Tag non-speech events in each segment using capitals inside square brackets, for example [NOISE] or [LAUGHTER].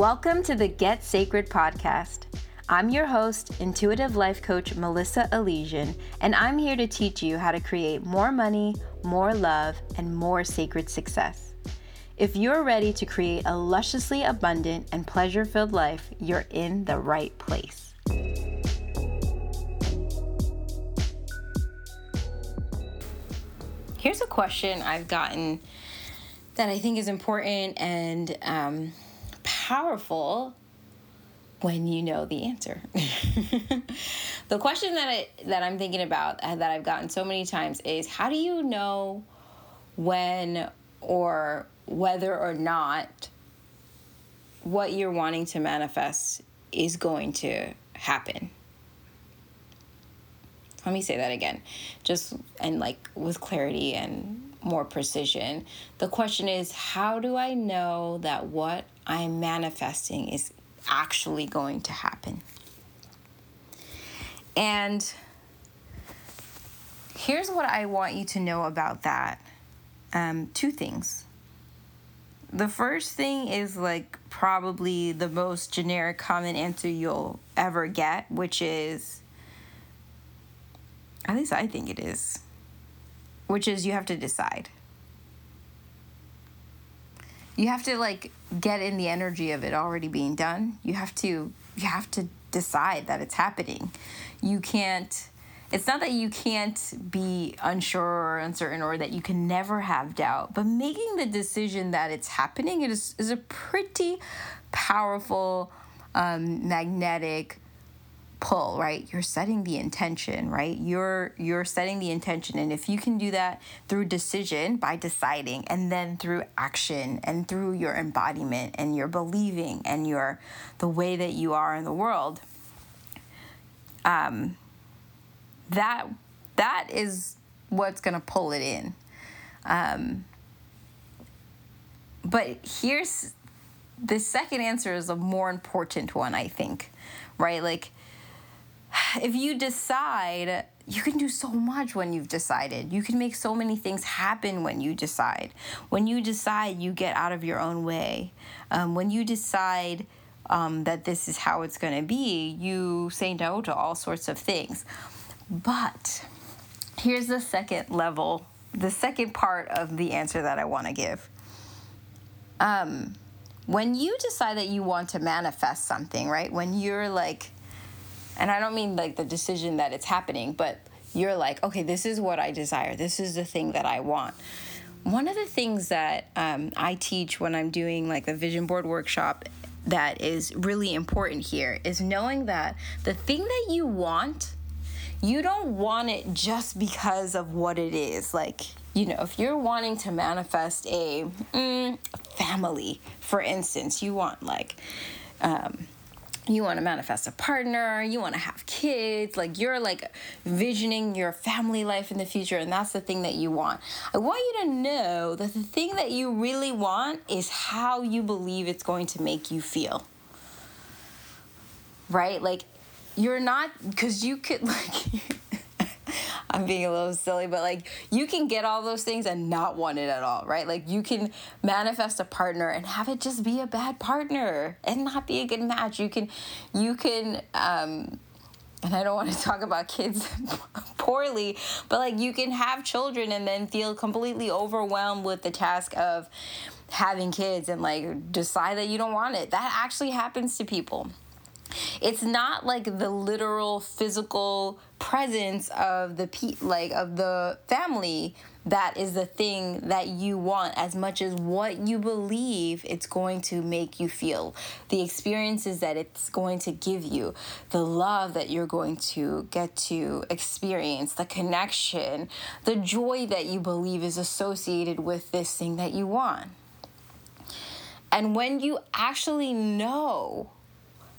Welcome to the Get Sacred podcast. I'm your host, intuitive life coach Melissa Elysian, and I'm here to teach you how to create more money, more love, and more sacred success. If you're ready to create a lusciously abundant and pleasure filled life, you're in the right place. Here's a question I've gotten that I think is important and um, powerful when you know the answer. [LAUGHS] the question that I, that I'm thinking about uh, that I've gotten so many times is how do you know when or whether or not what you're wanting to manifest is going to happen? Let me say that again, just and like with clarity and more precision. The question is how do I know that what I'm manifesting is actually going to happen? And here's what I want you to know about that um, two things. The first thing is like probably the most generic common answer you'll ever get, which is, at least I think it is, which is you have to decide. You have to like get in the energy of it already being done. You have to you have to decide that it's happening. You can't it's not that you can't be unsure or uncertain or that you can never have doubt, but making the decision that it's happening is, is a pretty powerful, um, magnetic pull right? You're setting the intention right? You're you're setting the intention. And if you can do that through decision by deciding and then through action and through your embodiment and your believing and your the way that you are in the world um that that is what's going to pull it in. Um but here's the second answer is a more important one i think right? Like if you decide, you can do so much when you've decided. You can make so many things happen when you decide. When you decide, you get out of your own way. Um, when you decide um, that this is how it's going to be, you say no to all sorts of things. But here's the second level, the second part of the answer that I want to give. Um, when you decide that you want to manifest something, right? When you're like, and I don't mean like the decision that it's happening, but you're like, okay, this is what I desire. This is the thing that I want. One of the things that um, I teach when I'm doing like the vision board workshop that is really important here is knowing that the thing that you want, you don't want it just because of what it is. Like, you know, if you're wanting to manifest a mm, family, for instance, you want like, um, you want to manifest a partner, you want to have kids, like you're like visioning your family life in the future, and that's the thing that you want. I want you to know that the thing that you really want is how you believe it's going to make you feel. Right? Like, you're not, because you could, [LAUGHS] like, I'm being a little silly, but like you can get all those things and not want it at all, right? Like you can manifest a partner and have it just be a bad partner and not be a good match. You can, you can, um, and I don't want to [LAUGHS] talk about kids [LAUGHS] poorly, but like you can have children and then feel completely overwhelmed with the task of having kids and like decide that you don't want it. That actually happens to people. It's not like the literal physical presence of the pe- like of the family that is the thing that you want as much as what you believe it's going to make you feel. The experiences that it's going to give you. The love that you're going to get to experience. The connection. The joy that you believe is associated with this thing that you want. And when you actually know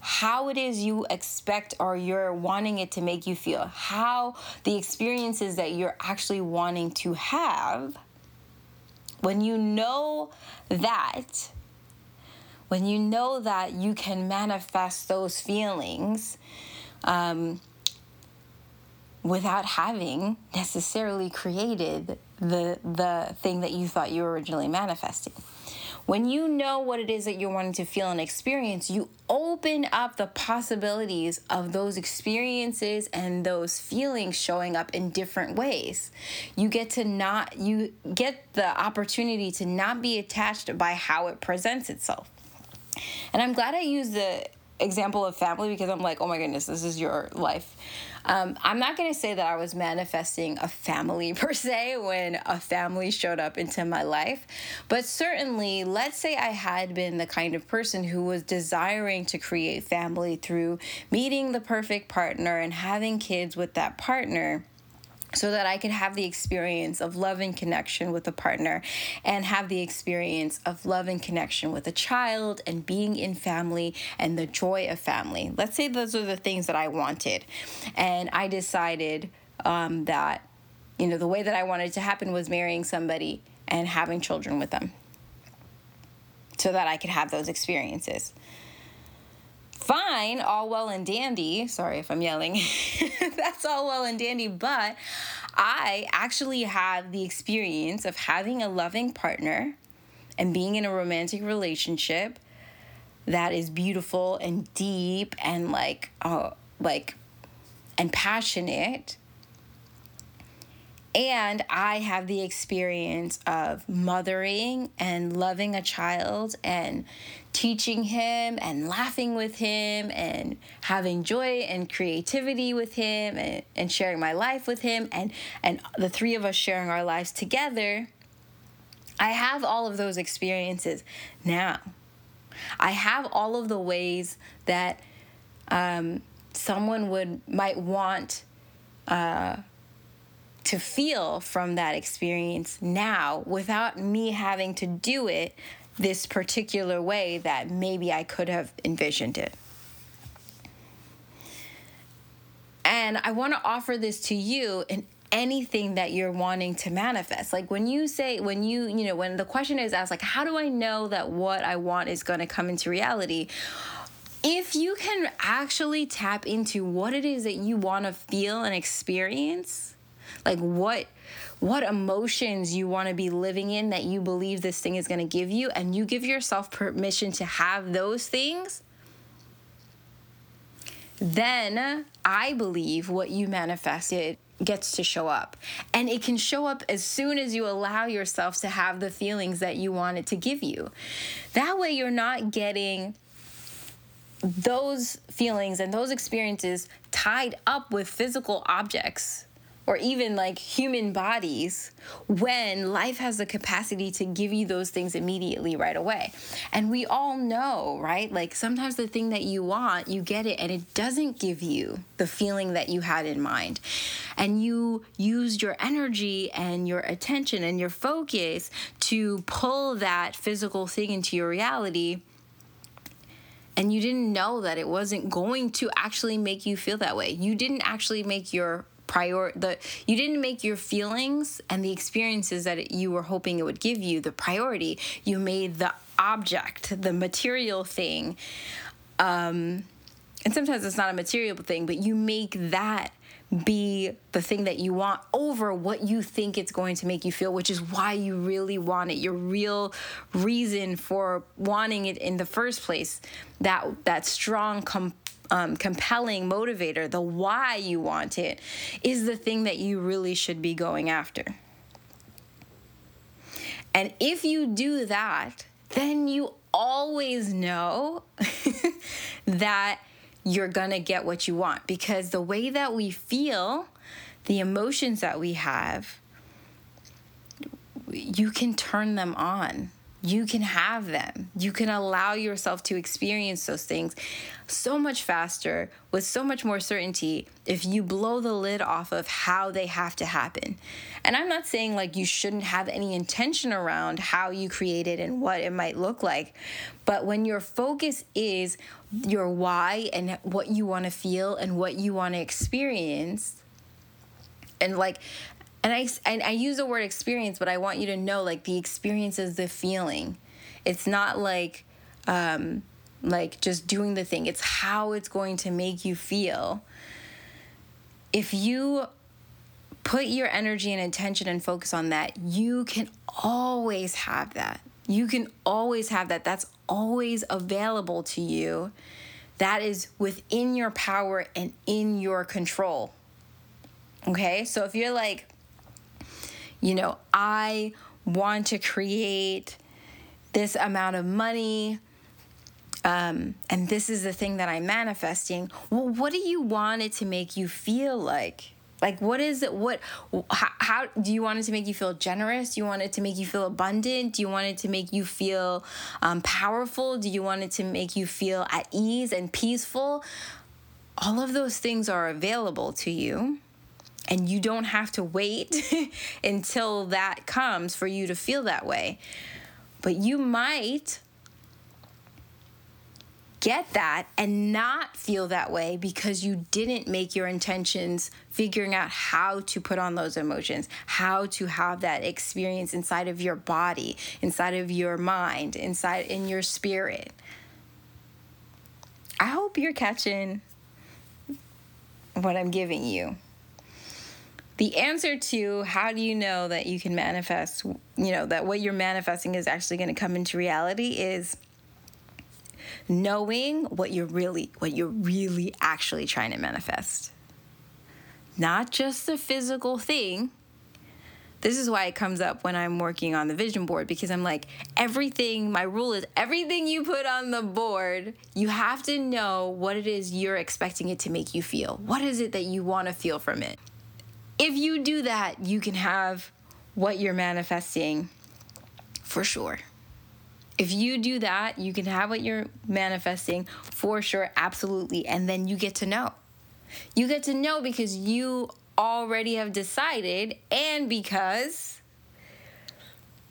how it is you expect or you're wanting it to make you feel, how the experiences that you're actually wanting to have, when you know that, when you know that you can manifest those feelings um, without having necessarily created the the thing that you thought you were originally manifesting when you know what it is that you're wanting to feel and experience, you open up the possibilities of those experiences and those feelings showing up in different ways. You get to not, you get the opportunity to not be attached by how it presents itself. And I'm glad I used the example of family because I'm like, oh my goodness, this is your life. Um, I'm not going to say that I was manifesting a family [LAUGHS] per se when a family showed up into my life, but certainly, let's say I had been the kind of person who was desiring to create family through meeting the perfect partner and having kids with that partner so that I could have the experience of love and connection with a partner and have the experience of love and connection with a child and being in family and the joy of family. Let's say those are the things that I wanted. And I decided um, that, you know, the way that I wanted to happen was marrying somebody and having children with them so that I could have those experiences fine, all well and dandy. Sorry if I'm yelling. [LAUGHS] That's all well and dandy, but I actually have the experience of having a loving partner and being in a romantic relationship that is beautiful and deep and like uh, like and passionate and I have the experience of mothering and loving a child and teaching him and laughing with him and having joy and creativity with him and, and sharing my life with him and, and the three of us sharing our lives together. I have all of those experiences now. I have all of the ways that um, someone would might want uh, to feel from that experience now without me having to do it this particular way that maybe I could have envisioned it. And I want to offer this to you in anything that you're wanting to manifest. Like when you say, when you, you know, when the question is asked, like, how do I know that what I want is going to come into reality? If you can actually tap into what it is that you want to feel and experience, like what what emotions you want to be living in that you believe this thing is going to give you and you give yourself permission to have those things then i believe what you manifested gets to show up. And it can show up as soon as you allow yourself to have the feelings that you want it to give you. That way, you're not getting those feelings and those experiences tied up with physical objects or even like human bodies when life has the capacity to give you those things immediately right away. And we all know, right? Like sometimes the thing that you want, you get it and it doesn't give you the feeling that you had in mind. And you used your energy and your attention and your focus to pull that physical thing into your reality and you didn't know that it wasn't going to actually make you feel that way. You didn't actually make your prior the you didn't make your feelings and the experiences that you were hoping it would give you the priority you made the object the material thing um and sometimes it's not a material thing but you make that be the thing that you want over what you think it's going to make you feel, which is why you really want it. Your real reason for wanting it in the first place, that that strong com- um, compelling motivator, the why you want it, is the thing that you really should be going after. And if you do that, then you always know [LAUGHS] that you're gonna get what you want because the way that we feel, the emotions that we have, you can turn them on you can have them. You can allow yourself to experience those things so much faster with so much more certainty if you blow the lid off of how they have to happen. And I'm not saying like you shouldn't have any intention around how you create it and what it might look like, but when your focus is your why and what you want to feel and what you want to experience, and like and I and I use the word experience, but I want you to know like the experience is the feeling. It's not like um, like just doing the thing. It's how it's going to make you feel. If you put your energy and attention and focus on that, you can always have that. You can always have that. That's always available to you. That is within your power and in your control. Okay? So if you're like, you know, I want to create this amount of money um, and this is the thing that I'm manifesting. Well, what do you want it to make you feel like? Like, what is it? What, how, how do you want it to make you feel generous? Do you want it to make you feel abundant? Do you want it to make you feel um, powerful? Do you want it to make you feel at ease and peaceful? All of those things are available to you. And you don't have to wait [LAUGHS] until that comes for you to feel that way. But you might get that and not feel that way because you didn't make your intentions figuring out how to put on those emotions, how to have that experience inside of your body, inside of your mind, inside in your spirit. I hope you're catching what I'm giving you. The answer to how do you know that you can manifest, you know, that what you're manifesting is actually going to come into reality is knowing what you're really what you're really actually trying to manifest not just the physical thing this is why it comes up when I'm working on the vision board because I'm like, everything, my rule is everything you put on the board, you have to know what it is you're expecting it to make you feel. What is it that you want to feel from it? If you do that, you can have what you're manifesting for sure if you do that, you can have what you're manifesting for sure, absolutely. And then you get to know. You get to know because you already have decided and because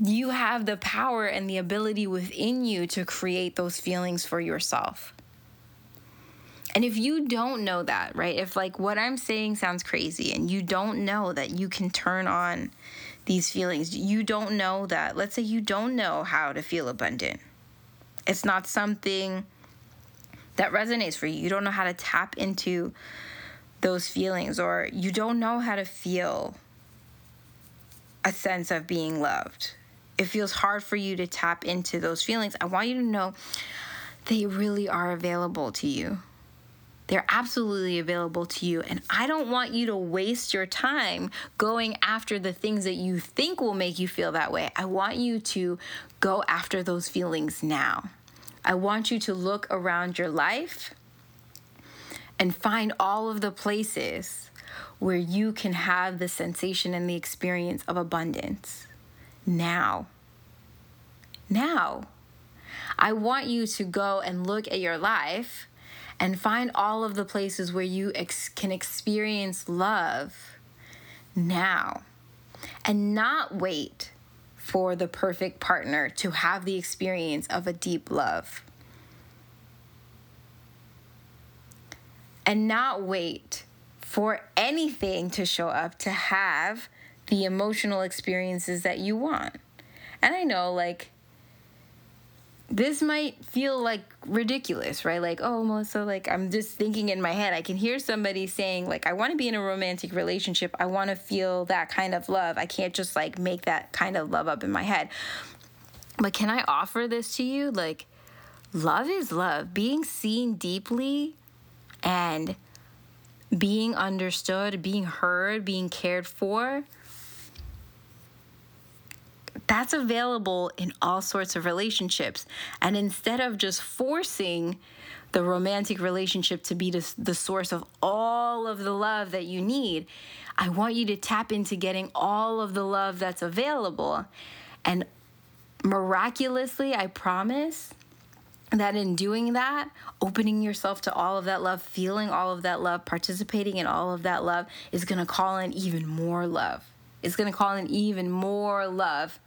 you have the power and the ability within you to create those feelings for yourself. And if you don't know that, right? If like what I'm saying sounds crazy and you don't know that you can turn on these feelings. You don't know that. Let's say you don't know how to feel abundant. It's not something that resonates for you. You don't know how to tap into those feelings, or you don't know how to feel a sense of being loved. It feels hard for you to tap into those feelings. I want you to know they really are available to you. They're absolutely available to you. And I don't want you to waste your time going after the things that you think will make you feel that way. I want you to go after those feelings now. I want you to look around your life and find all of the places where you can have the sensation and the experience of abundance now. Now. I want you to go and look at your life and find all of the places where you ex- can experience love now and not wait for the perfect partner to have the experience of a deep love. And not wait for anything to show up to have the emotional experiences that you want. And I know, like, this might feel like ridiculous, right? Like, oh, Melissa, like I'm just thinking in my head. I can hear somebody saying, like, I want to be in a romantic relationship. I want to feel that kind of love. I can't just like make that kind of love up in my head. But can I offer this to you? Like, love is love. Being seen deeply and being understood, being heard, being cared for that's available in all sorts of relationships. And instead of just forcing the romantic relationship to be the, source of all of the love that you need, I want you to tap into getting all of the love that's available. And miraculously, I promise that in doing that, opening yourself to all of that love, feeling all of that love, participating in all of that love is going to call in even more love. It's going to call in even more love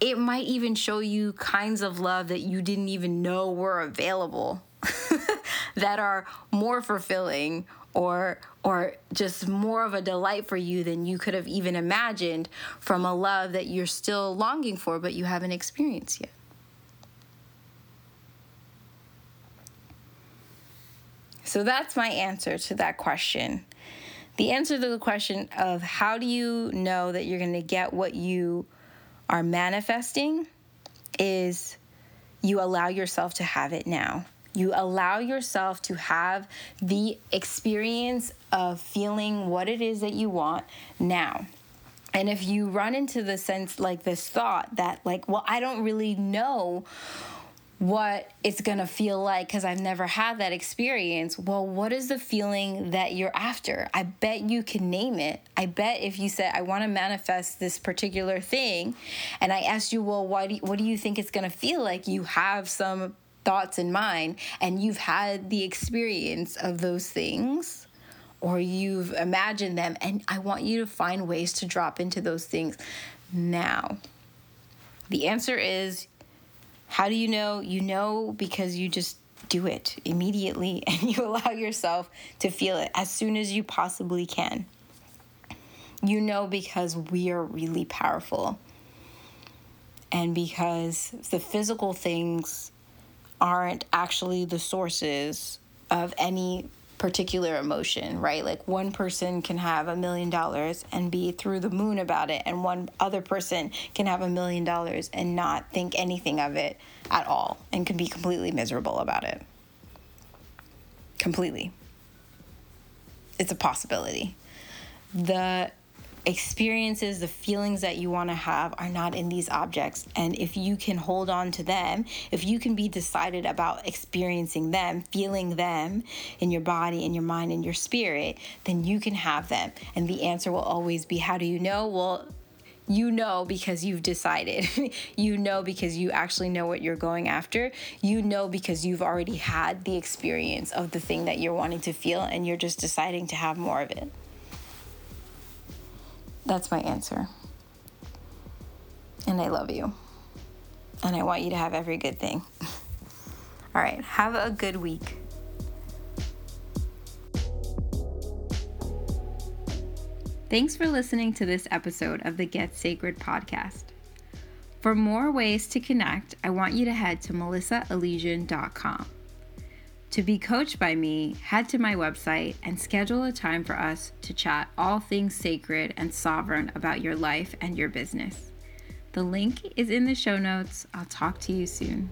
it might even show you kinds of love that you didn't even know were available [LAUGHS] that are more fulfilling or or just more of a delight for you than you could have even imagined from a love that you're still longing for but you haven't experienced yet. So that's my answer to that question. The answer to the question of how do you know that you're going to get what you are manifesting is you allow yourself to have it now. You allow yourself to have the experience of feeling what it is that you want now. And if you run into the sense like this thought that, like, well, I don't really know what it's gonna feel like because I've never had that experience. Well, what is the feeling that you're after? I bet you can name it. I bet if you said, I wanna manifest this particular thing, and I asked you, well, why do you, what do you think it's gonna feel like? You have some thoughts in mind and you've had the experience of those things or you've imagined them, and I want you to find ways to drop into those things now. The answer is how do you know? You know because you just do it immediately [LAUGHS] and you allow yourself to feel it as soon as you possibly can. You know because we are really powerful and because the physical things aren't actually the sources of any particular emotion, right? Like one person can have a million dollars and be through the moon about it, and one other person can have a million dollars and not think anything of it at all and can be completely miserable about it. Completely. It's a possibility. The experiences, the feelings that you want to have are not in these objects. And if you can hold on to them, if you can be decided about experiencing them, feeling them in your body, in your mind, in your spirit, then you can have them. And the answer will always be how do you know? Well, you know because you've decided. [LAUGHS] you know because you actually know what you're going after. You know because you've already had the experience of the thing that you're wanting to feel and you're just deciding to have more of it. That's my answer. And I love you. And I want you to have every good thing. [LAUGHS] All right, have a good week. Thanks for listening to this episode of the Get Sacred podcast. For more ways to connect, I want you to head to melissaelysian.com. To be coached by me, head to my website and schedule a time for us to chat all things sacred and sovereign about your life and your business. The link is in the show notes. I'll talk to you soon.